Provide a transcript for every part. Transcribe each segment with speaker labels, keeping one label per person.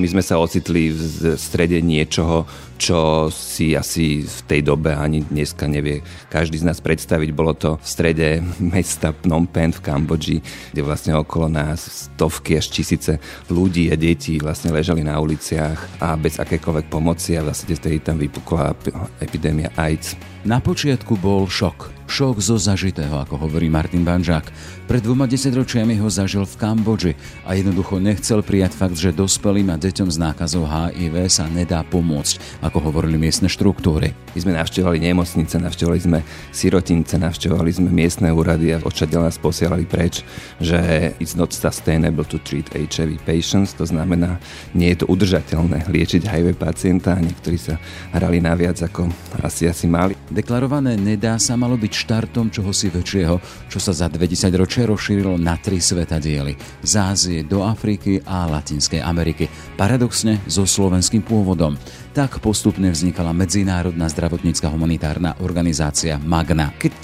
Speaker 1: My sme sa ocitli v strede niečoho, čo si asi v tej dobe ani dneska nevie každý z nás predstaviť. Bolo to v strede mesta Phnom Penh v Kambodži, kde vlastne okolo nás stovky až tisíce ľudí a detí vlastne ležali na uliciach a bez akékoľvek pomoci a vlastne vtedy tam vypukla epidémia AIDS.
Speaker 2: Na počiatku bol šok Šok zo zažitého, ako hovorí Martin Banžák. Pred dvoma desaťročiami ho zažil v Kambodži a jednoducho nechcel prijať fakt, že dospelým a deťom s nákazou HIV sa nedá pomôcť, ako hovorili miestne štruktúry.
Speaker 1: My sme navštevovali nemocnice, navštevovali sme sirotince, navštevovali sme miestne úrady a odčadiaľ nás posielali preč, že it's not sustainable to treat HIV patients, to znamená, nie je to udržateľné liečiť HIV pacienta a niektorí sa hrali naviac ako asi asi mali.
Speaker 2: Deklarované nedá sa malo byť štartom čohosi väčšieho, čo sa za 20 ročia rozšírilo na tri diely. Z Ázie do Afriky a Latinskej Ameriky. Paradoxne so slovenským pôvodom tak postupne vznikala Medzinárodná zdravotnícka humanitárna organizácia MAGNA.
Speaker 1: Keď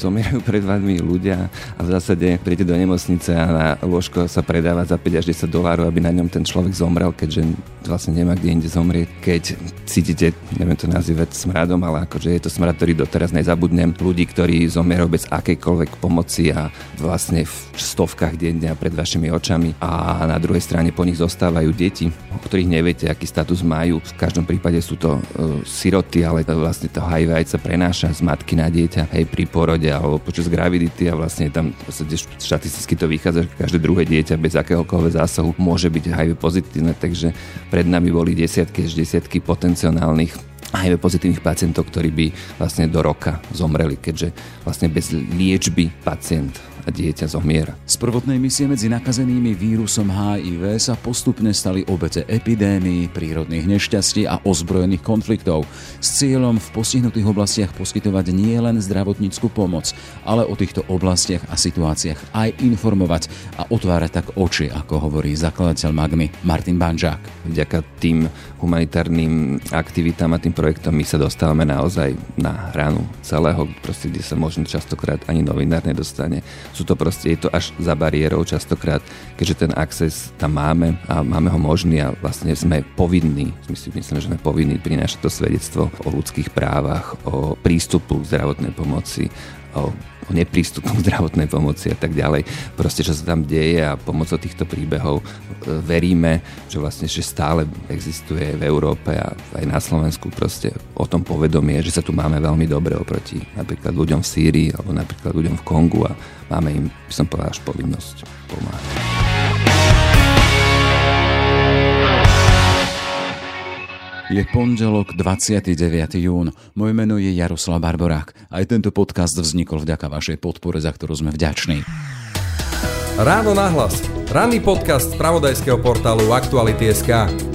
Speaker 1: zomierajú pred vami ľudia a v zásade príde do nemocnice a na lôžko sa predáva za 5 až 10 dolárov, aby na ňom ten človek zomrel, keďže vlastne nemá kde inde zomrieť. Keď cítite, neviem to nazývať smradom, ale akože je to smrad, ktorý doteraz nezabudnem, ľudí, ktorí zomierajú bez akejkoľvek pomoci a vlastne v stovkách denne pred vašimi očami a na druhej strane po nich zostávajú deti, o ktorých neviete, aký status majú. V každom prípade sú to uh, siroty, ale to vlastne to HIV sa prenáša z matky na dieťa aj pri porode alebo počas gravidity a vlastne tam vlastne štatisticky to vychádza, že každé druhé dieťa bez akéhokoľvek zásahu môže byť HIV pozitívne, takže pred nami boli desiatky až desiatky potenciálnych HIV pozitívnych pacientov, ktorí by vlastne do roka zomreli, keďže vlastne bez liečby pacient a dieťa zomiera.
Speaker 2: Z prvotnej misie medzi nakazenými vírusom HIV sa postupne stali obete epidémií, prírodných nešťastí a ozbrojených konfliktov s cieľom v postihnutých oblastiach poskytovať nielen zdravotníckú pomoc, ale o týchto oblastiach a situáciách aj informovať a otvárať tak oči, ako hovorí zakladateľ Magmy Martin Banžák.
Speaker 1: Vďaka tým humanitárnym aktivitám a tým projektom my sa dostávame naozaj na hranu celého, proste, kde sa možno častokrát ani novinár nedostane sú to proste, je to až za bariérou častokrát, keďže ten access tam máme a máme ho možný a vlastne sme povinní, myslím, myslím že sme povinní prinášať to svedectvo o ľudských právach, o prístupu k zdravotnej pomoci, o o neprístupnú zdravotnej pomoci a tak ďalej. Proste, čo sa tam deje a pomocou týchto príbehov e, veríme, že vlastne že stále existuje v Európe a aj na Slovensku proste o tom povedomie, že sa tu máme veľmi dobre oproti napríklad ľuďom v Sýrii alebo napríklad ľuďom v Kongu a máme im, by som povedal, až povinnosť pomáhať.
Speaker 2: Je pondelok 29. jún. Moje meno je Jaroslav Barborák. Aj tento podcast vznikol vďaka vašej podpore, za ktorú sme vďační.
Speaker 3: Ráno nahlas. Ranný podcast z pravodajského portálu Aktuality.sk.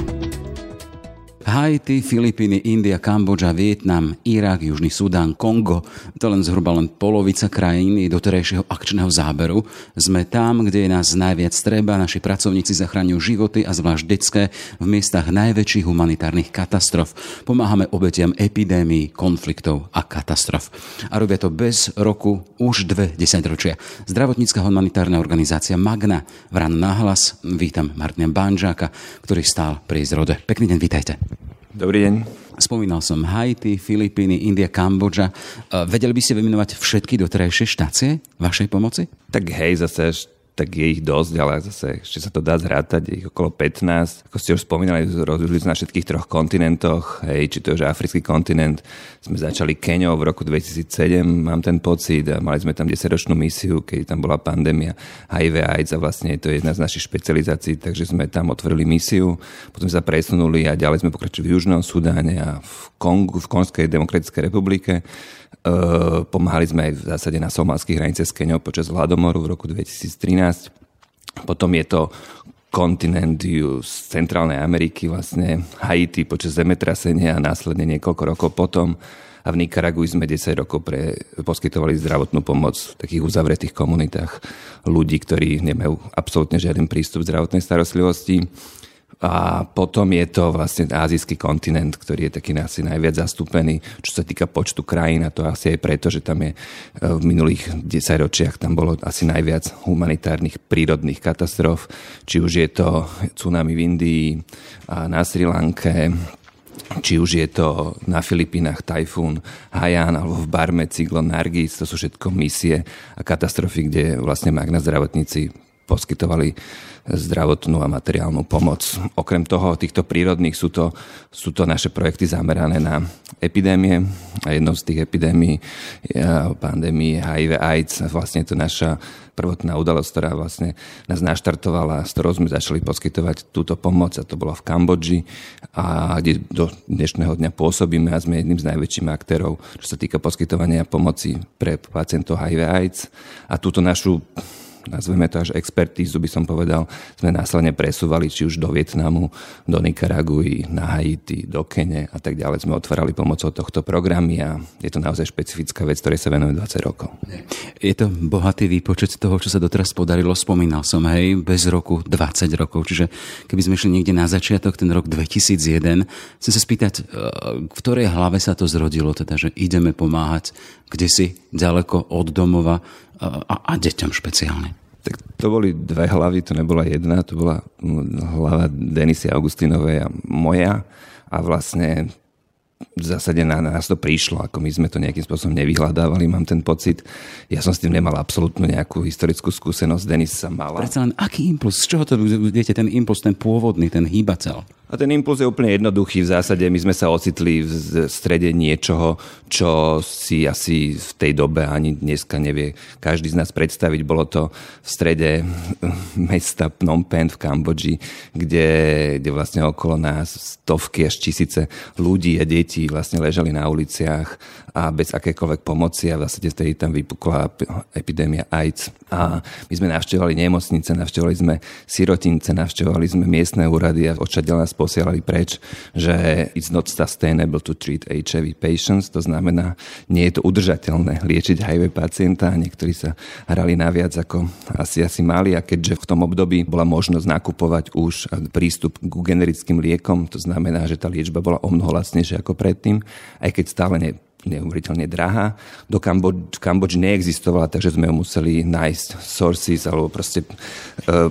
Speaker 2: Haiti, Filipíny, India, Kambodža, Vietnam, Irak, Južný Sudán, Kongo, to len zhruba len polovica krajín doterajšieho akčného záberu. Sme tam, kde je nás najviac treba, naši pracovníci zachraňujú životy a zvlášť detské v miestach najväčších humanitárnych katastrof. Pomáhame obetiam epidémií, konfliktov a katastrof. A robia to bez roku už dve desaťročia. Zdravotnícka humanitárna organizácia Magna v Rán nahlas vítam Martina Banžáka, ktorý stál pri zrode. Pekný deň, vítajte.
Speaker 1: Dobrý deň.
Speaker 2: Spomínal som Haiti, Filipíny, India, Kambodža. Vedeli by ste vymenovať všetky doterajšie štácie vašej pomoci?
Speaker 1: Tak hej, zase tak je ich dosť, ale zase ešte sa to dá zrátať, je ich okolo 15. Ako ste už spomínali, rozhodli sme na všetkých troch kontinentoch, hej, či to je africký kontinent. Sme začali Keňou v roku 2007, mám ten pocit, a mali sme tam 10-ročnú misiu, keď tam bola pandémia HIV AIDS a vlastne to je jedna z našich špecializácií, takže sme tam otvorili misiu, potom sa presunuli a ďalej sme pokračovali v Južnom Sudáne a v Kongu, v Konskej demokratickej republike. Eh, pomáhali sme aj v zásade na somalských hraniciach s Keňou počas hladomoru v roku 2013. Potom je to kontinent z Centrálnej Ameriky, vlastne Haiti počas zemetrasenia a následne niekoľko rokov potom. A v Nikaragu sme 10 rokov pre, poskytovali zdravotnú pomoc v takých uzavretých komunitách ľudí, ktorí nemajú absolútne žiaden prístup k zdravotnej starostlivosti. A potom je to vlastne azijský kontinent, ktorý je taký asi najviac zastúpený, čo sa týka počtu krajín a to asi aj preto, že tam je e, v minulých desaťročiach tam bolo asi najviac humanitárnych prírodných katastrof, či už je to tsunami v Indii, a na Sri Lanke, či už je to na Filipínach tajfún Haiyan alebo v Barme cyklon Nargis, to sú všetko misie a katastrofy, kde vlastne magna zdravotníci poskytovali zdravotnú a materiálnu pomoc. Okrem toho, týchto prírodných sú to, sú to naše projekty zamerané na epidémie a jednou z tých epidémií pandémie HIV AIDS. Vlastne je to naša prvotná udalosť, ktorá vlastne nás naštartovala, s ktorou sme začali poskytovať túto pomoc a to bolo v Kambodži a kde do dnešného dňa pôsobíme a sme jedným z najväčších aktérov, čo sa týka poskytovania pomoci pre pacientov HIV AIDS a túto našu nazveme to až expertízu, by som povedal, sme následne presúvali či už do Vietnamu, do Nikaraguji, na Haiti, do Kene a tak ďalej. Sme otvárali pomocou tohto programy a je to naozaj špecifická vec, ktorej sa venujeme 20 rokov.
Speaker 2: Je to bohatý výpočet toho, čo sa doteraz podarilo. Spomínal som, hej, bez roku 20 rokov. Čiže keby sme šli niekde na začiatok, ten rok 2001, chcem sa spýtať, e, v ktorej hlave sa to zrodilo, teda, že ideme pomáhať kde si ďaleko od domova a, a deťom špeciálne.
Speaker 1: Tak to boli dve hlavy, to nebola jedna, to bola hlava Denisy Augustinovej a moja a vlastne v zásade na nás to prišlo, ako my sme to nejakým spôsobom nevyhľadávali, mám ten pocit. Ja som s tým nemal absolútnu nejakú historickú skúsenosť, Denis sa mala.
Speaker 2: Predsa len aký impuls, z čoho to, viete, ten impuls, ten pôvodný, ten hýbacel?
Speaker 1: A ten impuls je úplne jednoduchý. V zásade my sme sa ocitli v strede niečoho, čo si asi v tej dobe ani dneska nevie každý z nás predstaviť. Bolo to v strede mesta Phnom Penh v Kambodži, kde, kde vlastne okolo nás stovky až tisíce ľudí a detí vlastne ležali na uliciach a bez akékoľvek pomoci a v zásade vtedy tam vypukla epidémia AIDS. A my sme navštevovali nemocnice, navštevovali sme sirotince, navštevovali sme miestne úrady a očadiaľ nás posielali preč, že it's not sustainable to treat HIV patients, to znamená, nie je to udržateľné liečiť HIV pacienta. Niektorí sa hrali naviac ako asi asi mali a keďže v tom období bola možnosť nakupovať už prístup k generickým liekom, to znamená, že tá liečba bola o mnoho lacnejšia ako predtým, aj keď stále ne, neuveriteľne drahá. Do Kambodži, Kambodži neexistovala, takže sme ju museli nájsť sources alebo proste uh,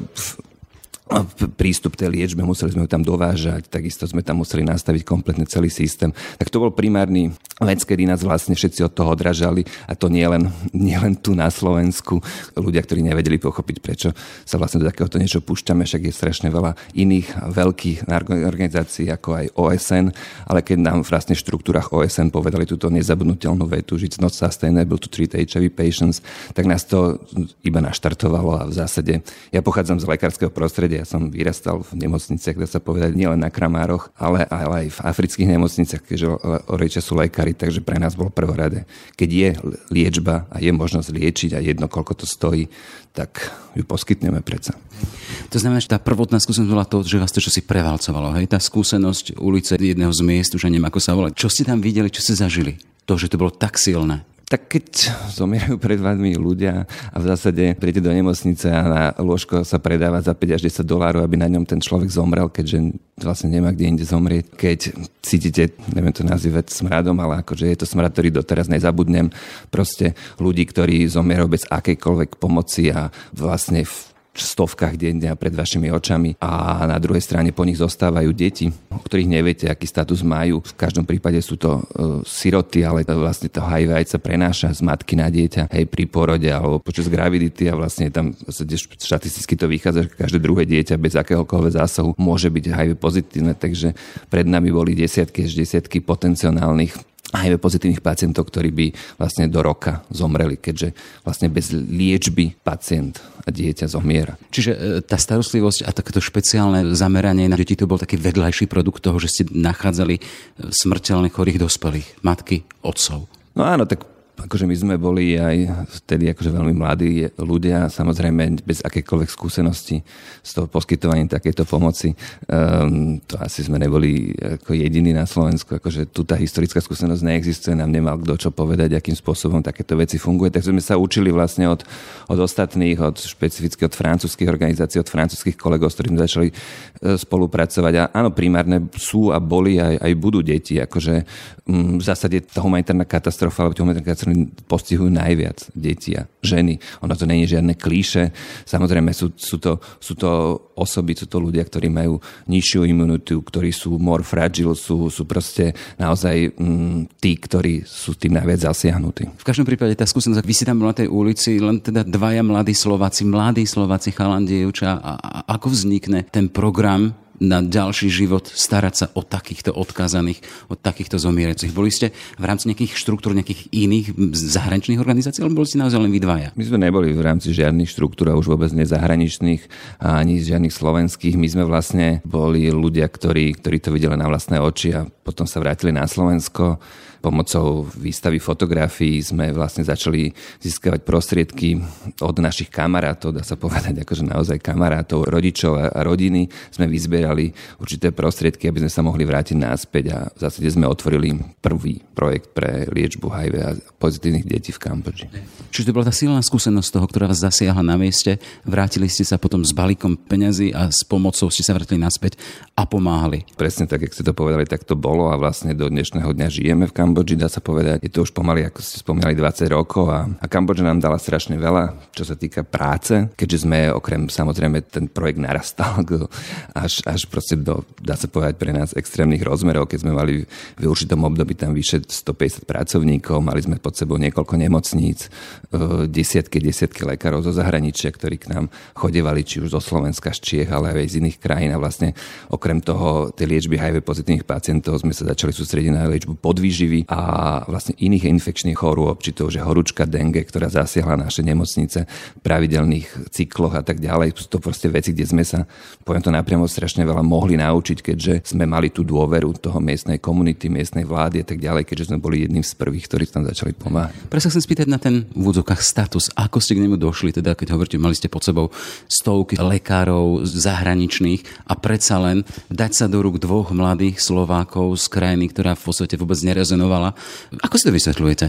Speaker 1: prístup tej liečbe, museli sme ju tam dovážať, takisto sme tam museli nastaviť kompletne celý systém. Tak to bol primárny vec, kedy nás vlastne všetci od toho odražali a to nie len, nie len tu na Slovensku. Ľudia, ktorí nevedeli pochopiť, prečo sa vlastne do takéhoto niečo púšťame, však je strašne veľa iných veľkých organizácií ako aj OSN, ale keď nám vlastne štruktúrach OSN povedali túto nezabudnutelnú vetu, že it's not sustainable to treat HIV patients, tak nás to iba naštartovalo a v zásade ja pochádzam z lekárskeho prostredia, ja som vyrastal v nemocniciach, dá sa povedať, nielen na Kramároch, ale, ale aj v afrických nemocniciach, keďže rodičia sú lekári, takže pre nás bolo prvorade. Keď je liečba a je možnosť liečiť a jedno, koľko to stojí, tak ju poskytneme predsa.
Speaker 2: To znamená, že tá prvotná skúsenosť bola to, že vás to čo si prevalcovalo. Hej? Tá skúsenosť ulice jedného z miest, už neviem ako sa volá. Čo ste tam videli, čo ste zažili? To, že to bolo tak silné
Speaker 1: tak keď zomierajú pred vami ľudia a v zásade príjete do nemocnice a na lôžko sa predáva za 5 až 10 dolárov, aby na ňom ten človek zomrel, keďže vlastne nemá kde inde zomrieť. Keď cítite, neviem to nazývať smradom, ale akože je to smrad, ktorý doteraz nezabudnem, proste ľudí, ktorí zomierajú bez akejkoľvek pomoci a vlastne v stovkách denne pred vašimi očami a na druhej strane po nich zostávajú deti, o ktorých neviete, aký status majú. V každom prípade sú to uh, siroty, ale vlastne to HIV sa prenáša z matky na dieťa hej, pri porode alebo počas gravidity a vlastne tam štatisticky to vychádza, že každé druhé dieťa bez akéhokoľvek zásahu môže byť HIV pozitívne, takže pred nami boli desiatky až desiatky potenciálnych HIV pozitívnych pacientov, ktorí by vlastne do roka zomreli, keďže vlastne bez liečby pacient a dieťa zomiera.
Speaker 2: Čiže e, tá starostlivosť a takéto špeciálne zameranie na deti to bol taký vedľajší produkt toho, že ste nachádzali e, smrteľne chorých dospelých, matky, otcov.
Speaker 1: No áno, tak akože my sme boli aj vtedy akože veľmi mladí ľudia, samozrejme bez akékoľvek skúsenosti z toho poskytovania takejto pomoci. Um, to asi sme neboli ako jediní na Slovensku, akože tu tá historická skúsenosť neexistuje, nám nemal kto čo povedať, akým spôsobom takéto veci funguje. Takže sme sa učili vlastne od, od ostatných, od špecificky od francúzských organizácií, od francúzských kolegov, s ktorými začali e, spolupracovať. A áno, primárne sú a boli aj, aj budú deti. Akože um, v zásade tá humanitárna katastrofa, alebo humanitárna katastrofa postihujú najviac deti a ženy. Ono to je žiadne klíše. Samozrejme sú, sú, to, sú to osoby, sú to ľudia, ktorí majú nižšiu imunitu, ktorí sú more fragile, sú, sú proste naozaj mm, tí, ktorí sú tým najviac zasiahnutí.
Speaker 2: V každom prípade tá skúsenosť, vy si tam na tej ulici, len teda dvaja mladí Slováci, mladí Slováci, chalandievča, a, a ako vznikne ten program na ďalší život starať sa o takýchto odkázaných, o takýchto zomierecích. Boli ste v rámci nejakých štruktúr, nejakých iných zahraničných organizácií, alebo boli ste naozaj len vy dvaja?
Speaker 1: My sme neboli v rámci žiadnych štruktúr, už vôbec nezahraničných, ani žiadnych slovenských. My sme vlastne boli ľudia, ktorí, ktorí to videli na vlastné oči a potom sa vrátili na Slovensko Pomocou výstavy fotografií sme vlastne začali získavať prostriedky od našich kamarátov, dá sa povedať, akože naozaj kamarátov, rodičov a rodiny. Sme vyzbierali určité prostriedky, aby sme sa mohli vrátiť náspäť a v zásade sme otvorili prvý projekt pre liečbu HIV a pozitívnych detí v Kambodži.
Speaker 2: Čiže to bola tá silná skúsenosť toho, ktorá vás zasiahla na mieste. Vrátili ste sa potom s balíkom peňazí a s pomocou ste sa vrátili naspäť a pomáhali.
Speaker 1: Presne tak, jak ste to povedali, tak to bolo a vlastne do dnešného dňa žijeme v Kambodži Kambodži, dá sa povedať. Je to už pomaly, ako ste spomínali, 20 rokov a, a Kambodža nám dala strašne veľa, čo sa týka práce, keďže sme okrem samozrejme ten projekt narastal až, až proste do, dá sa povedať, pre nás extrémnych rozmerov, keď sme mali v určitom období tam vyše 150 pracovníkov, mali sme pod sebou niekoľko nemocníc, e, desiatky, desiatky lekárov zo zahraničia, ktorí k nám chodevali či už zo Slovenska, z Čiech, ale aj z iných krajín a vlastne okrem toho tej liečby HIV pozitívnych pacientov sme sa začali sústrediť na liečbu podvýživy choroby a vlastne iných infekčných chorôb, či to už je horúčka, dengue, ktorá zasiahla naše nemocnice v pravidelných cykloch a tak ďalej. Sú to proste veci, kde sme sa, poviem to napriamo, strašne veľa mohli naučiť, keďže sme mali tú dôveru toho miestnej komunity, miestnej vlády a tak ďalej, keďže sme boli jedným z prvých, ktorí tam začali pomáhať.
Speaker 2: Presne chcem spýtať na ten v údzokách status. Ako ste k nemu došli, teda keď hovoríte, mali ste pod sebou stovky lekárov zahraničných a predsa len dať sa do rúk dvoch mladých Slovákov z krajiny, ktorá v podstate vôbec nerezonovala venovala. Ako si to vysvetľujete?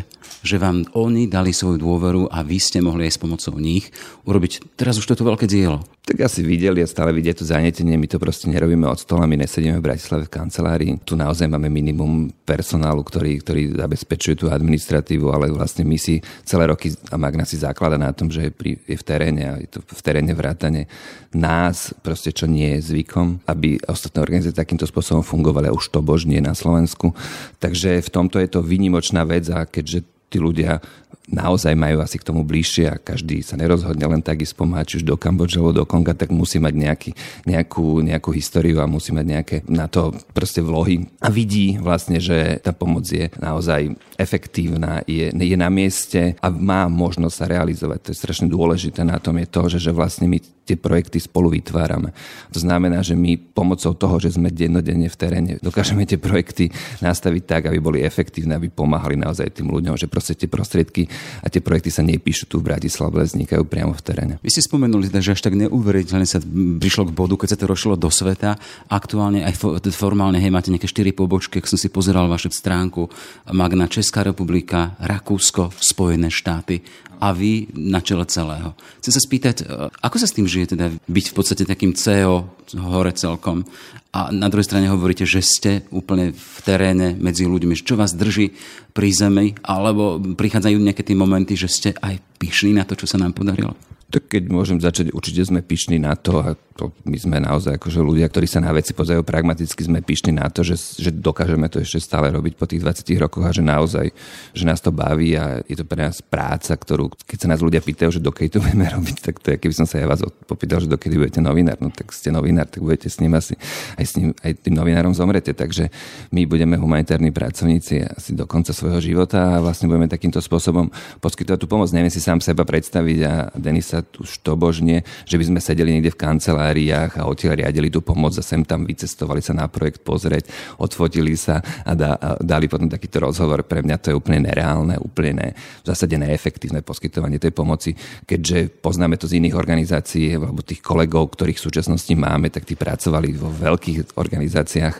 Speaker 2: Že vám oni dali svoju dôveru a vy ste mohli aj s pomocou nich urobiť teraz už toto veľké dielo?
Speaker 1: Tak asi videli a stále vidia to zanetenie. My to proste nerobíme od stola, my nesedíme v Bratislave v kancelárii. Tu naozaj máme minimum personálu, ktorý, ktorý zabezpečuje tú administratívu, ale vlastne my si celé roky a Magna si zaklada na tom, že je, pri, je v teréne a je to v teréne vrátane nás, proste čo nie je zvykom, aby ostatné organizácie takýmto spôsobom fungovali už to bož nie na Slovensku. Takže v tomto je to výnimočná vec a keďže tí ľudia naozaj majú asi k tomu bližšie a každý sa nerozhodne len tak ísť pomáhať, už do Kambodže alebo do Konga, tak musí mať nejaký, nejakú, nejakú históriu a musí mať nejaké na to proste vlohy. A vidí vlastne, že tá pomoc je naozaj efektívna, je, je na mieste a má možnosť sa realizovať. To je strašne dôležité na tom je to, že, že vlastne my tie projekty spolu vytvárame. To znamená, že my pomocou toho, že sme dennodenne v teréne, dokážeme tie projekty nastaviť tak, aby boli efektívne, aby pomáhali naozaj tým ľuďom, že proste tie prostriedky a tie projekty sa nepíšu tu v Bratislave, vznikajú priamo v teréne.
Speaker 2: Vy ste spomenuli, že až tak neuveriteľne sa prišlo k bodu, keď sa to rošilo do sveta. Aktuálne aj formálne, hej, máte nejaké štyri pobočky, ak som si pozeral vašu stránku, Magna Česká republika, Rakúsko, Spojené štáty a vy na čele celého. Chcem sa spýtať, e, ako sa s tým žije teda byť v podstate takým CEO hore celkom a na druhej strane hovoríte, že ste úplne v teréne medzi ľuďmi, čo vás drží pri zemi, alebo prichádzajú nejaké tie momenty, že ste aj pyšní na to, čo sa nám podarilo?
Speaker 1: Tak keď môžem začať, určite sme pyšní na to to my sme naozaj akože ľudia, ktorí sa na veci pozerajú pragmaticky, sme pyšní na to, že, že dokážeme to ešte stále robiť po tých 20 rokoch a že naozaj, že nás to baví a je to pre nás práca, ktorú, keď sa nás ľudia pýtajú, že dokedy to budeme robiť, tak to je, keby som sa ja vás popýtal, že dokedy budete novinár, no tak ste novinár, tak budete s ním asi, aj s ním, aj tým novinárom zomrete, takže my budeme humanitárni pracovníci asi do konca svojho života a vlastne budeme takýmto spôsobom poskytovať tú pomoc. Neviem si sám seba predstaviť a Denisa sa už tobožne, že by sme sedeli niekde v kanceláriách a odtiaľ riadili tú pomoc a sem tam vycestovali sa na projekt pozrieť, odfotili sa a, dá, a dali potom takýto rozhovor. Pre mňa to je úplne nereálne, úplne ne, v zásade neefektívne poskytovanie tej pomoci, keďže poznáme to z iných organizácií alebo tých kolegov, ktorých v súčasnosti máme, tak tí pracovali vo veľkých organizáciách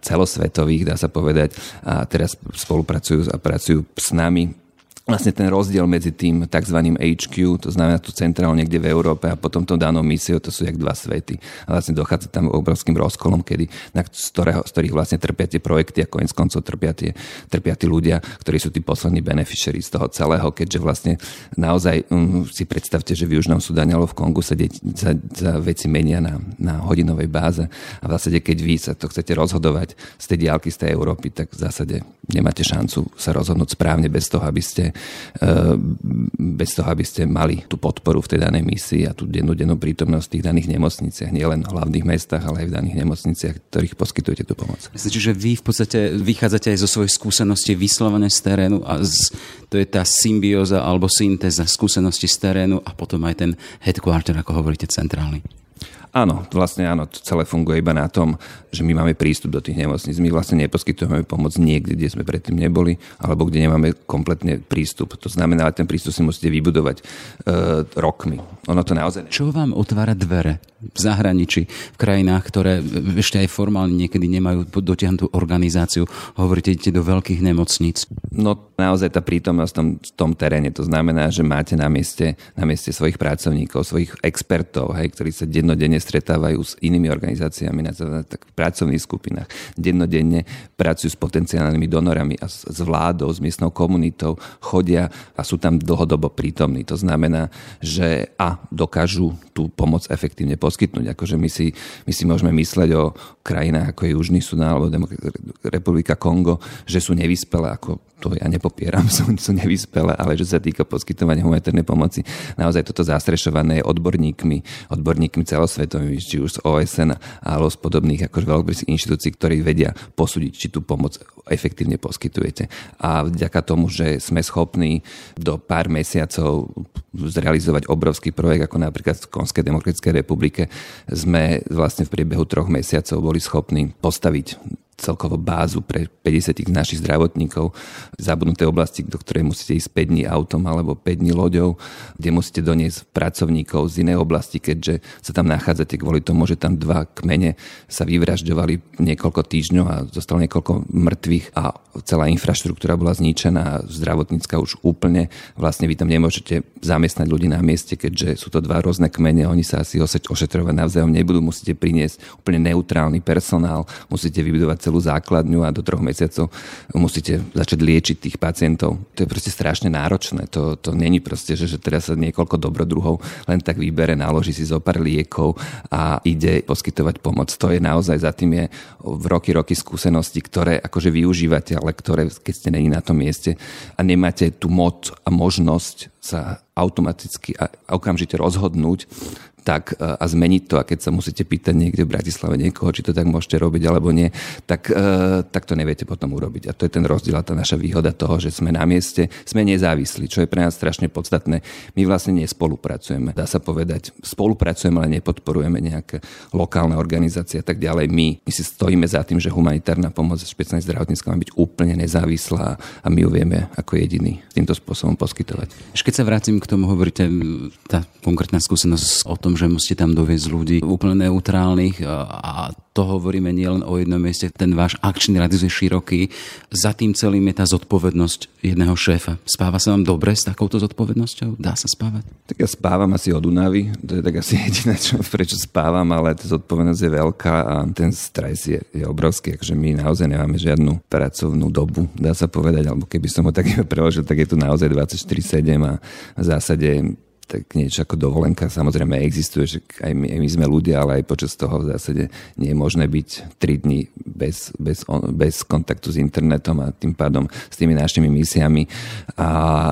Speaker 1: celosvetových, dá sa povedať, a teraz spolupracujú a pracujú s nami vlastne ten rozdiel medzi tým tzv. HQ, to znamená tu centrálne niekde v Európe a potom to danou misiou, to sú jak dva svety. A vlastne dochádza tam obrovským rozkolom, kedy, na, z, ktorého, z ktorých vlastne trpia tie projekty a koniec koncov trpia tie, trpia tí ľudia, ktorí sú tí poslední beneficiary z toho celého, keďže vlastne naozaj um, si predstavte, že v Južnom Sudáne alebo v Kongu sa, de, sa, sa veci menia na, na hodinovej báze a v keď vy sa to chcete rozhodovať z tej diálky, z tej Európy, tak v zásade nemáte šancu sa rozhodnúť správne bez toho, aby ste bez toho, aby ste mali tú podporu v tej danej misii a tú dennú, dennú prítomnosť v tých daných nemocniciach, nielen v hlavných mestách, ale aj v daných nemocniciach, ktorých poskytujete tú pomoc.
Speaker 2: Myslím, že vy v podstate vychádzate aj zo svojich skúseností vyslovené z terénu a z, to je tá symbióza alebo syntéza skúsenosti z terénu a potom aj ten headquarter, ako hovoríte, centrálny.
Speaker 1: Áno, vlastne áno, to celé funguje iba na tom, že my máme prístup do tých nemocníc. My vlastne neposkytujeme pomoc niekde, kde sme predtým neboli, alebo kde nemáme kompletne prístup. To znamená, že ten prístup si musíte vybudovať e, rokmi. Ono to naozaj...
Speaker 2: Čo vám otvára dvere v zahraničí, v krajinách, ktoré ešte aj formálne niekedy nemajú dotiahnutú organizáciu? Hovoríte, idete do veľkých nemocníc.
Speaker 1: No naozaj tá prítomnosť v tom, v tom teréne, to znamená, že máte na mieste, na mieste svojich pracovníkov, svojich expertov, hej, ktorí sa dennodenne stretávajú s inými organizáciami na tak pracovných skupinách. Dennodenne pracujú s potenciálnymi donorami a s, s vládou, s miestnou komunitou, chodia a sú tam dlhodobo prítomní. To znamená, že a dokážu tú pomoc efektívne poskytnúť. Akože my si, my si môžeme mysleť o krajinách ako je Južný Sudán alebo Republika Kongo, že sú nevyspelé ako to ja nepopieram, sú, sú nevyspelé, ale čo sa týka poskytovania humanitárnej pomoci, naozaj toto zastrešované je odborníkmi, odborníkmi celosvetovými, či už z OSN alebo z podobných akože veľkých inštitúcií, ktorí vedia posúdiť, či tú pomoc efektívne poskytujete. A vďaka tomu, že sme schopní do pár mesiacov zrealizovať obrovský projekt, ako napríklad v Konskej demokratickej republike, sme vlastne v priebehu troch mesiacov boli schopní postaviť celkovo bázu pre 50 našich zdravotníkov v zabudnutej oblasti, do ktorej musíte ísť 5 dní autom alebo 5 dní loďou, kde musíte doniesť pracovníkov z inej oblasti, keďže sa tam nachádzate kvôli tomu, že tam dva kmene sa vyvražďovali niekoľko týždňov a zostalo niekoľko mŕtvych a celá infraštruktúra bola zničená, zdravotnícka už úplne. Vlastne vy tam nemôžete zamestnať ľudí na mieste, keďže sú to dva rôzne kmene, oni sa asi ošetrovať navzájom nebudú, musíte priniesť úplne neutrálny personál, musíte vybudovať celú základňu a do troch mesiacov musíte začať liečiť tých pacientov. To je proste strašne náročné. To, to není proste, že, že teraz sa niekoľko dobrodruhov len tak vybere, naloží si zo pár liekov a ide poskytovať pomoc. To je naozaj za tým je v roky, roky skúsenosti, ktoré akože využívate, ale ktoré, keď ste není na tom mieste a nemáte tú moc a možnosť sa automaticky a okamžite rozhodnúť, tak e, a zmeniť to a keď sa musíte pýtať niekde v Bratislave niekoho, či to tak môžete robiť alebo nie, tak, e, tak to neviete potom urobiť. A to je ten rozdiel a tá naša výhoda toho, že sme na mieste, sme nezávislí, čo je pre nás strašne podstatné. My vlastne nespolupracujeme. Dá sa povedať, spolupracujeme, ale nepodporujeme nejaké lokálne organizácie a tak ďalej. My, my si stojíme za tým, že humanitárna pomoc špeciálne zdravotnícka má byť úplne nezávislá a my ju vieme ako jediný týmto spôsobom poskytovať.
Speaker 2: Keď sa vrátim k tomu, hovoríte tá konkrétna skúsenosť o tom, tom, že musíte tam doviezť ľudí úplne neutrálnych a to hovoríme nielen o jednom mieste, ten váš akčný radius je široký. Za tým celým je tá zodpovednosť jedného šéfa. Spáva sa vám dobre s takouto zodpovednosťou? Dá sa spávať?
Speaker 1: Tak ja spávam asi od únavy, to je tak asi jediné, čo, prečo spávam, ale tá zodpovednosť je veľká a ten stres je, je obrovský, takže my naozaj nemáme žiadnu pracovnú dobu, dá sa povedať, alebo keby som ho tak preložil, tak je tu naozaj 24-7 a v zásade tak niečo ako dovolenka. Samozrejme existuje, že aj my, aj my sme ľudia, ale aj počas toho v zásade nie je možné byť 3 dní bez, bez, bez kontaktu s internetom a tým pádom s tými našimi misiami. A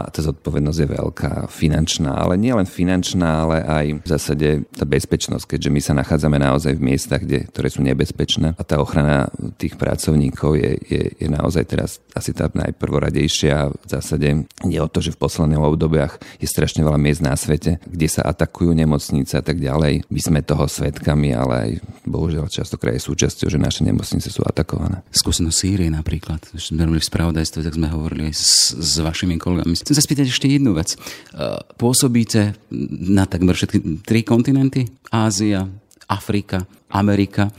Speaker 1: tá zodpovednosť je veľká, finančná, ale nie len finančná, ale aj v zásade tá bezpečnosť, keďže my sa nachádzame naozaj v miestach, kde, ktoré sú nebezpečné. A tá ochrana tých pracovníkov je, je, je naozaj teraz asi tá najprvoradejšia. V zásade nie o to, že v posledných obdobiach je strašne veľa miest na svete, svete, kde sa atakujú nemocnice a tak ďalej. My sme toho svetkami, ale aj bohužiaľ častokrát je súčasťou, že naše nemocnice sú atakované.
Speaker 2: Skúsenosť Sýrie napríklad. Keď sme robili v spravodajstve, tak sme hovorili aj s, s vašimi kolegami. Chcem sa spýtať ešte jednu vec. Pôsobíte na takmer všetky tri kontinenty? Ázia, Afrika, Amerika.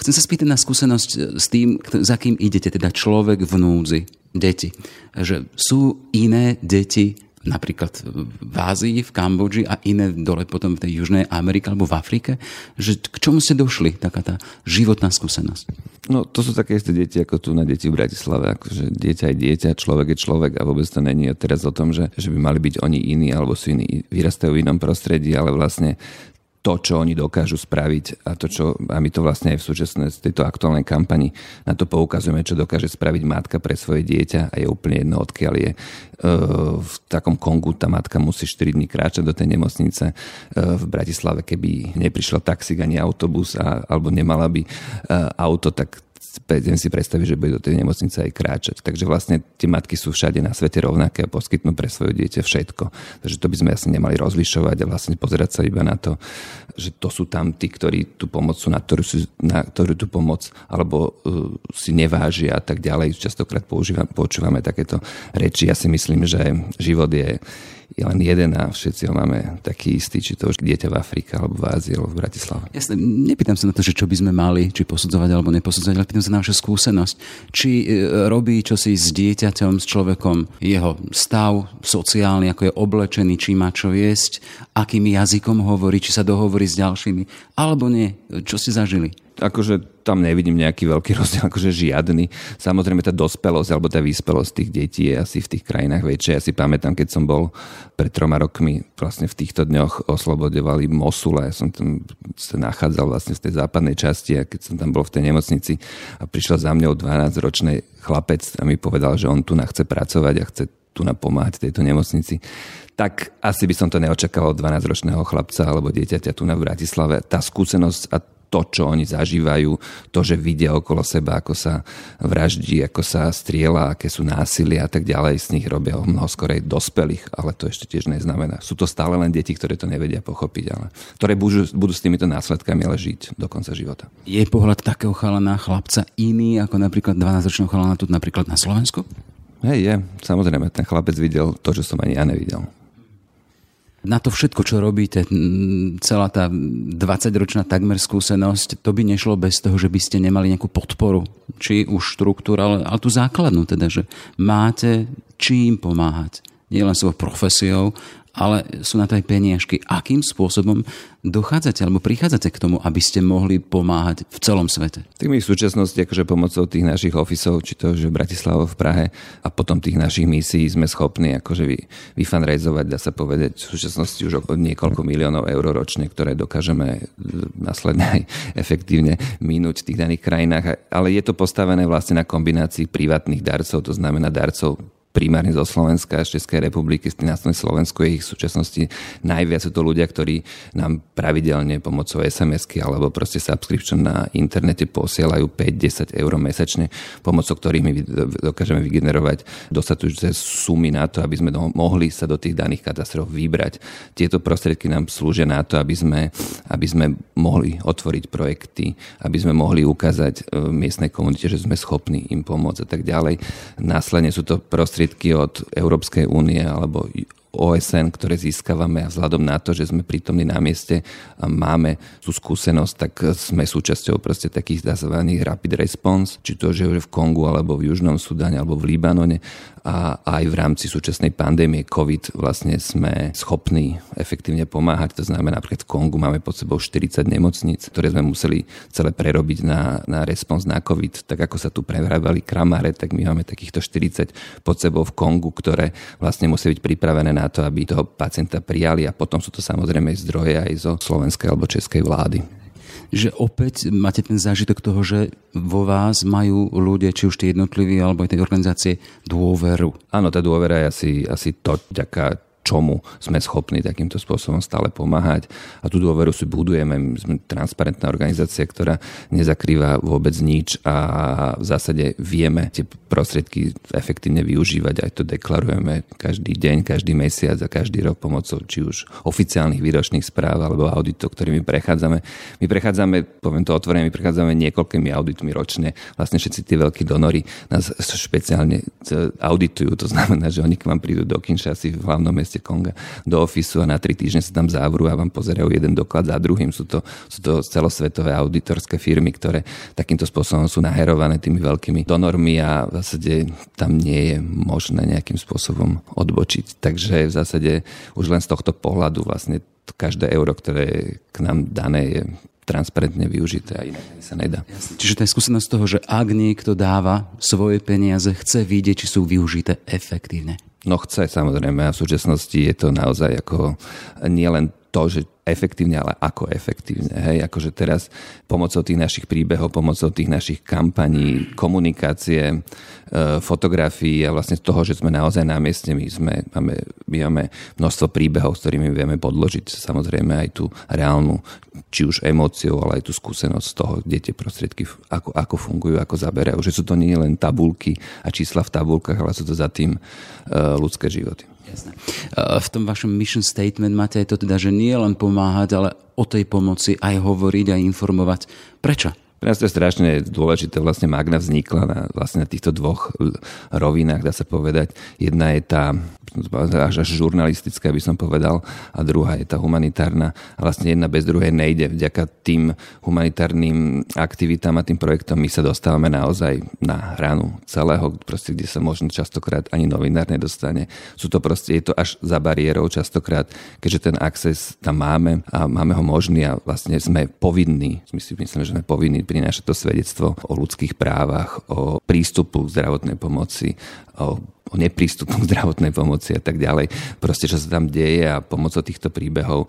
Speaker 2: Chcem sa spýtať na skúsenosť s tým, za kým idete, teda človek v núdzi, deti. Že sú iné deti napríklad v Ázii, v Kambodži a iné dole potom v tej Južnej Amerike alebo v Afrike, že k čomu ste došli, taká tá životná skúsenosť?
Speaker 1: No to sú také isté deti ako tu na deti v Bratislave, akože dieťa je dieťa, človek je človek a vôbec to není teraz o tom, že, že by mali byť oni iní alebo sú iní, vyrastajú v inom prostredí, ale vlastne to, čo oni dokážu spraviť a to, čo, a my to vlastne aj v súčasnej tejto aktuálnej kampani na to poukazujeme, čo dokáže spraviť matka pre svoje dieťa a je úplne jedno, odkiaľ je. E, v takom Kongu tá matka musí 4 dní kráčať do tej nemocnice. E, v Bratislave, keby neprišiel taxík ani autobus a, alebo nemala by e, auto, tak viem si predstaviť, že bude do tej nemocnice aj kráčať. Takže vlastne tie matky sú všade na svete rovnaké a poskytnú pre svoje dieťa všetko. Takže to by sme asi nemali rozlišovať a vlastne pozerať sa iba na to, že to sú tam tí, ktorí tú pomoc sú, na ktorú, sú, na ktorú tú pomoc alebo uh, si nevážia a tak ďalej. Častokrát počúvame takéto reči. Ja si myslím, že život je je len jeden a všetci ho máme taký istý, či to už dieťa v Afrike, alebo v Ázii, alebo v Bratislave.
Speaker 2: Jasne, nepýtam sa na to, že čo by sme mali, či posudzovať alebo neposudzovať, ale pýtam sa na našu skúsenosť. Či e, robí čosi s dieťaťom, s človekom, jeho stav sociálny, ako je oblečený, či má čo jesť, akým jazykom hovorí, či sa dohovorí s ďalšími, alebo nie. Čo ste zažili?
Speaker 1: Akože tam nevidím nejaký veľký rozdiel, akože žiadny. Samozrejme tá dospelosť alebo tá vyspelosť tých detí je asi v tých krajinách väčšia. Ja si pamätám, keď som bol pred troma rokmi vlastne v týchto dňoch oslobodovali Mosula. Ja som tam sa nachádzal vlastne v tej západnej časti a keď som tam bol v tej nemocnici a prišiel za mňou 12-ročný chlapec a mi povedal, že on tu chce pracovať a chce tu napomáhať tejto nemocnici tak asi by som to neočakal od 12-ročného chlapca alebo dieťaťa tu na Bratislave. Tá skúsenosť a to, čo oni zažívajú, to, že vidia okolo seba, ako sa vraždí, ako sa strieľa, aké sú násilie a tak ďalej, z nich robia o mnoho skorej dospelých, ale to ešte tiež neznamená. Sú to stále len deti, ktoré to nevedia pochopiť, ale ktoré budú, budú s týmito následkami ale žiť do konca života.
Speaker 2: Je pohľad takého chalana chlapca iný ako napríklad 12-ročného chalana tu napríklad na Slovensku?
Speaker 1: Hej, je. Samozrejme, ten chlapec videl to, čo som ani ja nevidel
Speaker 2: na to všetko, čo robíte, celá tá 20-ročná takmer skúsenosť, to by nešlo bez toho, že by ste nemali nejakú podporu, či už štruktúru, ale, ale tú základnú teda, že máte čím pomáhať. Nie len svojou profesiou, ale sú na to aj peniažky. Akým spôsobom dochádzate alebo prichádzate k tomu, aby ste mohli pomáhať v celom svete?
Speaker 1: Tak my v súčasnosti akože pomocou tých našich ofisov, či to že v Bratislave, v Prahe a potom tých našich misií sme schopní akože vy, vyfanrejzovať, dá sa povedať, v súčasnosti už o niekoľko miliónov eur ročne, ktoré dokážeme e, následne aj efektívne minúť v tých daných krajinách. Ale je to postavené vlastne na kombinácii privátnych darcov, to znamená darcov primárne zo Slovenska, z Českej republiky, z na Slovensku je ich v súčasnosti najviac sú to ľudia, ktorí nám pravidelne pomocou SMS-ky alebo proste subscription na internete posielajú 5-10 eur mesačne, pomocou ktorých my dokážeme vygenerovať dostatujúce sumy na to, aby sme mohli sa do tých daných katastrof vybrať. Tieto prostriedky nám slúžia na to, aby sme, aby sme mohli otvoriť projekty, aby sme mohli ukázať e, miestnej komunite, že sme schopní im pomôcť a tak ďalej. Následne sú to prostriedky prostriedky od Európskej únie alebo OSN, ktoré získavame a vzhľadom na to, že sme prítomní na mieste a máme tú skúsenosť, tak sme súčasťou proste takých zazvaných rapid response, či to, že v Kongu alebo v Južnom Sudáne alebo v Libanone a aj v rámci súčasnej pandémie COVID vlastne sme schopní efektívne pomáhať. To znamená, napríklad v Kongu máme pod sebou 40 nemocníc, ktoré sme museli celé prerobiť na, na respons na COVID. Tak ako sa tu prehrávali kramáre, tak my máme takýchto 40 pod sebou v Kongu, ktoré vlastne musí byť pripravené na to, aby toho pacienta prijali a potom sú to samozrejme zdroje aj zo slovenskej alebo českej vlády
Speaker 2: že opäť máte ten zážitok toho, že vo vás majú ľudia, či už tie jednotliví alebo aj tie organizácie, dôveru.
Speaker 1: Áno, tá dôvera je asi, asi to, ďaká čomu sme schopní takýmto spôsobom stále pomáhať. A tú dôveru si budujeme. My sme transparentná organizácia, ktorá nezakrýva vôbec nič a v zásade vieme tie prostriedky efektívne využívať. Aj to deklarujeme každý deň, každý mesiac a každý rok pomocou či už oficiálnych výročných správ alebo auditov, ktorými prechádzame. My prechádzame, poviem to otvorene, my prechádzame niekoľkými auditmi ročne. Vlastne všetci tí veľkí donory nás špeciálne auditujú. To znamená, že oni k vám prídu do Kinshasy v hlavnom meste Konga do ofisu a na tri týždne sa tam závrú a vám pozerajú jeden doklad za druhým. Sú to, sú to celosvetové auditorské firmy, ktoré takýmto spôsobom sú naherované tými veľkými donormi a v zásade tam nie je možné nejakým spôsobom odbočiť. Takže v zásade už len z tohto pohľadu vlastne každé euro, ktoré je k nám dané, je transparentne využité a inak sa nedá.
Speaker 2: Čiže to je skúsenosť toho, že ak niekto dáva svoje peniaze, chce vidieť, či sú využité efektívne.
Speaker 1: No chce samozrejme a v súčasnosti je to naozaj ako nielen to, že efektívne, ale ako efektívne. Hej, akože teraz pomocou tých našich príbehov, pomocou tých našich kampaní, komunikácie, e, fotografií a vlastne toho, že sme naozaj na mieste, my, sme, máme, my máme množstvo príbehov, s ktorými vieme podložiť samozrejme aj tú reálnu, či už emóciu, ale aj tú skúsenosť z toho, kde tie prostriedky ako, ako fungujú, ako zaberajú. Že sú to nie len tabulky a čísla v tabulkách, ale sú to za tým uh, ľudské životy.
Speaker 2: Jasné. V tom vašom mission statement máte aj to teda, že nie len pomáhať, ale o tej pomoci aj hovoriť, aj informovať. Prečo?
Speaker 1: Pre nás to je strašne dôležité. Vlastne Magna vznikla na, vlastne na týchto dvoch rovinách, dá sa povedať. Jedna je tá až, až žurnalistická, by som povedal, a druhá je tá humanitárna. A vlastne jedna bez druhej nejde. Vďaka tým humanitárnym aktivitám a tým projektom my sa dostávame naozaj na hranu celého, proste, kde sa možno častokrát ani novinár nedostane. Sú to proste, je to až za bariérou častokrát, keďže ten access tam máme a máme ho možný a vlastne sme povinní, my si myslím, že sme povinní prinášať to svedectvo o ľudských právach, o prístupu k zdravotnej pomoci, o o neprístupu k zdravotnej pomoci a tak ďalej. Proste, čo sa tam deje a pomocou týchto príbehov e,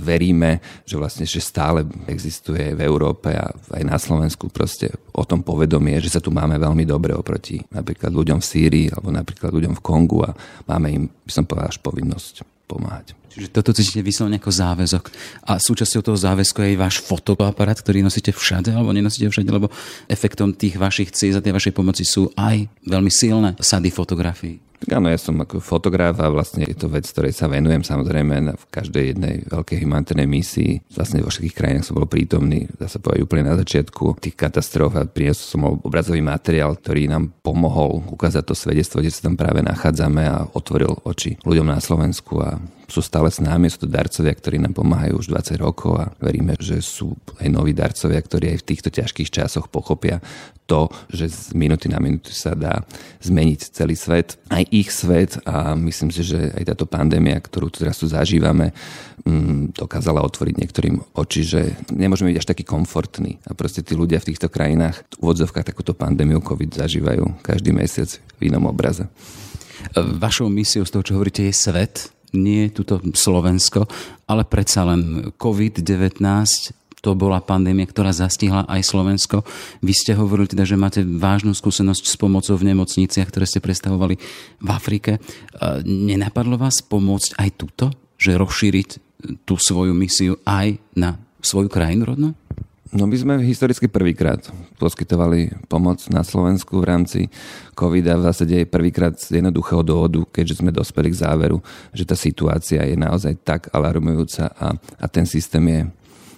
Speaker 1: veríme, že vlastne že stále existuje v Európe a aj na Slovensku proste o tom povedomie, že sa tu máme veľmi dobre oproti napríklad ľuďom v Sýrii alebo napríklad ľuďom v Kongu a máme im, by som povedal, až povinnosť pomáhať.
Speaker 2: Čiže toto cítite vyslovene ako záväzok. A súčasťou toho záväzku je aj váš fotoaparát, ktorý nosíte všade alebo nenosíte všade, lebo efektom tých vašich ciest a tej vašej pomoci sú aj veľmi silné sady fotografií.
Speaker 1: Áno, ja som ako fotograf a vlastne je to vec, ktorej sa venujem samozrejme v každej jednej veľkej humanitárnej misii. Vlastne vo všetkých krajinách som bol prítomný, dá sa povedať úplne na začiatku tých katastrof a priniesol som obrazový materiál, ktorý nám pomohol ukázať to svedectvo, kde sa tam práve nachádzame a otvoril oči ľuďom na Slovensku a sú stále s nami, sú to darcovia, ktorí nám pomáhajú už 20 rokov a veríme, že sú aj noví darcovia, ktorí aj v týchto ťažkých časoch pochopia to, že z minúty na minútu sa dá zmeniť celý svet, aj ich svet. A myslím si, že aj táto pandémia, ktorú teraz tu zažívame, mm, dokázala otvoriť niektorým oči, že nemôžeme byť až taký komfortný a proste tí ľudia v týchto krajinách v odzovkách takúto pandémiu COVID zažívajú každý mesiac v inom obraze.
Speaker 2: Vašou misiou z toho, čo hovoríte, je svet nie tuto Slovensko, ale predsa len COVID-19 to bola pandémia, ktorá zastihla aj Slovensko. Vy ste hovorili teda, že máte vážnu skúsenosť s pomocou v nemocniciach, ktoré ste predstavovali v Afrike. Nenapadlo vás pomôcť aj tuto? Že rozšíriť tú svoju misiu aj na svoju krajinu rodnú?
Speaker 1: No my sme historicky prvýkrát poskytovali pomoc na Slovensku v rámci covid a v zásade je prvýkrát z jednoduchého dôvodu, keďže sme dospeli k záveru, že tá situácia je naozaj tak alarmujúca a, a ten systém je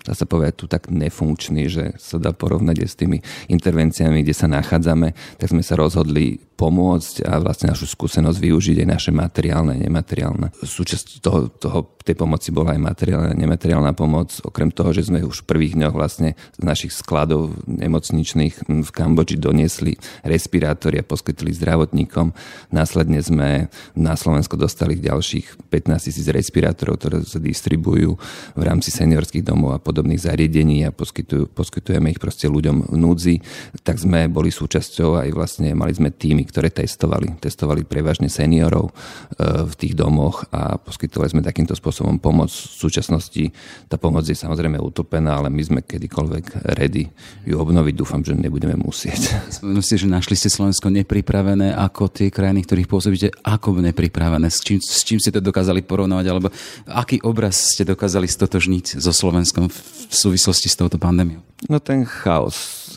Speaker 1: dá sa povedať, tu tak nefunkčný, že sa dá porovnať aj s tými intervenciami, kde sa nachádzame, tak sme sa rozhodli pomôcť a vlastne našu skúsenosť využiť aj naše materiálne, nemateriálne. Súčasť toho, toho, tej pomoci bola aj materiálna, nemateriálna pomoc, okrem toho, že sme už v prvých dňoch vlastne z našich skladov nemocničných v Kambodži doniesli respirátory a poskytli zdravotníkom. Následne sme na Slovensko dostali ďalších 15 tisíc respirátorov, ktoré sa distribujú v rámci seniorských domov a podobných zariadení a poskytujú, poskytujeme ich proste ľuďom v núdzi, tak sme boli súčasťou aj vlastne mali sme týmy, ktoré testovali. Testovali prevažne seniorov v tých domoch a poskytovali sme takýmto spôsobom pomoc. V súčasnosti tá pomoc je samozrejme utopená, ale my sme kedykoľvek ready ju obnoviť. Dúfam, že nebudeme musieť.
Speaker 2: Spomenuli ste, že našli ste Slovensko nepripravené ako tie krajiny, ktorých pôsobíte, ako nepripravené? S čím, s čím ste to dokázali porovnávať? Alebo aký obraz ste dokázali stotožniť so Slovenskom v súvislosti s touto pandémiou?
Speaker 1: No ten chaos,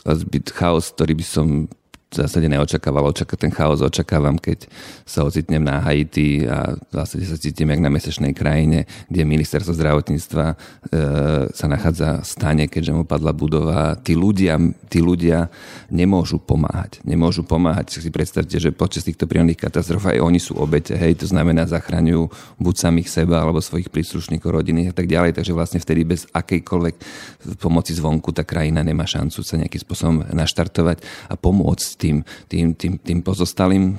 Speaker 1: chaos, ktorý by som v zásade neočakával. Očaká, ten chaos očakávam, keď sa ocitnem na Haiti a v zásade sa cítim jak na mesečnej krajine, kde ministerstvo zdravotníctva e, sa nachádza v stane, keďže mu padla budova. Tí ľudia, tí ľudia nemôžu pomáhať. Nemôžu pomáhať. Si predstavte, že počas týchto prírodných katastrof aj oni sú obete. Hej, to znamená, zachraňujú buď samých seba alebo svojich príslušníkov, rodiny a tak ďalej. Takže vlastne vtedy bez akejkoľvek pomoci zvonku tá krajina nemá šancu sa nejakým spôsobom naštartovať a pomôcť tým, tým, tým, tým pozostalým.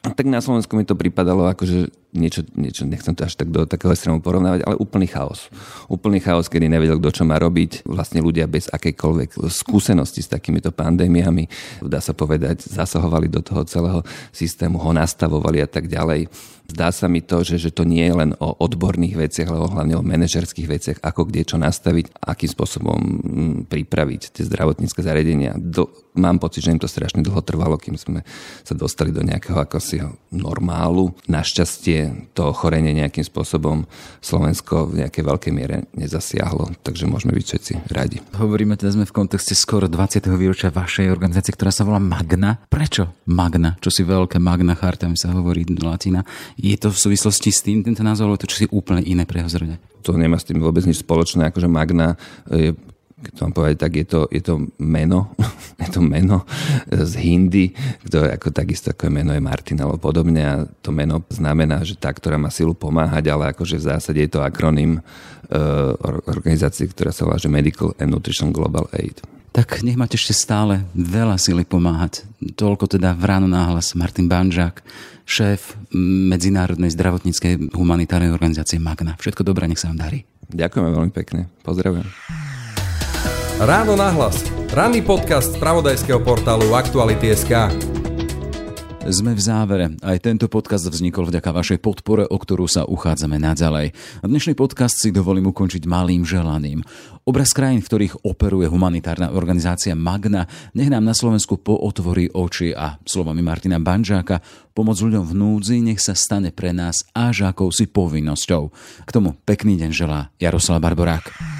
Speaker 1: Tak na Slovensku mi to pripadalo ako, že niečo, niečo, nechcem to až tak do takého extrému porovnávať, ale úplný chaos. Úplný chaos, kedy nevedel, kto čo má robiť. Vlastne ľudia bez akejkoľvek skúsenosti s takýmito pandémiami, dá sa povedať, zasahovali do toho celého systému, ho nastavovali a tak ďalej. Zdá sa mi to, že, že to nie je len o odborných veciach, ale hlavne o manažerských veciach, ako kde čo nastaviť, akým spôsobom mm, pripraviť tie zdravotnícke zariadenia. Do, mám pocit, že im to strašne dlho trvalo, kým sme sa dostali do nejakého akosi normálu. Našťastie to ochorenie nejakým spôsobom Slovensko v nejakej veľkej miere nezasiahlo, takže môžeme byť všetci radi.
Speaker 2: Hovoríme teda sme v kontexte skoro 20. výročia vašej organizácie, ktorá sa volá Magna. Prečo Magna? Čo si veľké Magna Charta, mi sa hovorí latina. Je to v súvislosti s tým tento názov, alebo to čo si úplne iné pre
Speaker 1: To nemá s tým vôbec nič spoločné, akože Magna je keď to mám povedať, tak je to, je to meno, je to meno z Hindy, ktoré ako takisto ako je meno je Martin alebo podobne a to meno znamená, že tá, ktorá má silu pomáhať, ale akože v zásade je to akronym uh, organizácie, ktorá sa volá Medical and Nutrition Global Aid
Speaker 2: tak nech máte ešte stále veľa sily pomáhať. Toľko teda v ráno náhlas Martin Banžák, šéf Medzinárodnej zdravotníckej humanitárnej organizácie Magna. Všetko dobré, nech sa vám darí.
Speaker 1: Ďakujeme veľmi pekne. Pozdravujem.
Speaker 3: Ráno nahlas. Ranný podcast z pravodajského portálu Aktuality.sk.
Speaker 2: Sme v závere. Aj tento podcast vznikol vďaka vašej podpore, o ktorú sa uchádzame naďalej. Dnešný podcast si dovolím ukončiť malým želaním. Obraz krajín, v ktorých operuje humanitárna organizácia Magna, nech nám na Slovensku pootvorí oči a slovami Martina Banžáka, pomoc ľuďom v núdzi nech sa stane pre nás až akousi povinnosťou. K tomu pekný deň želá Jaroslav Barborák.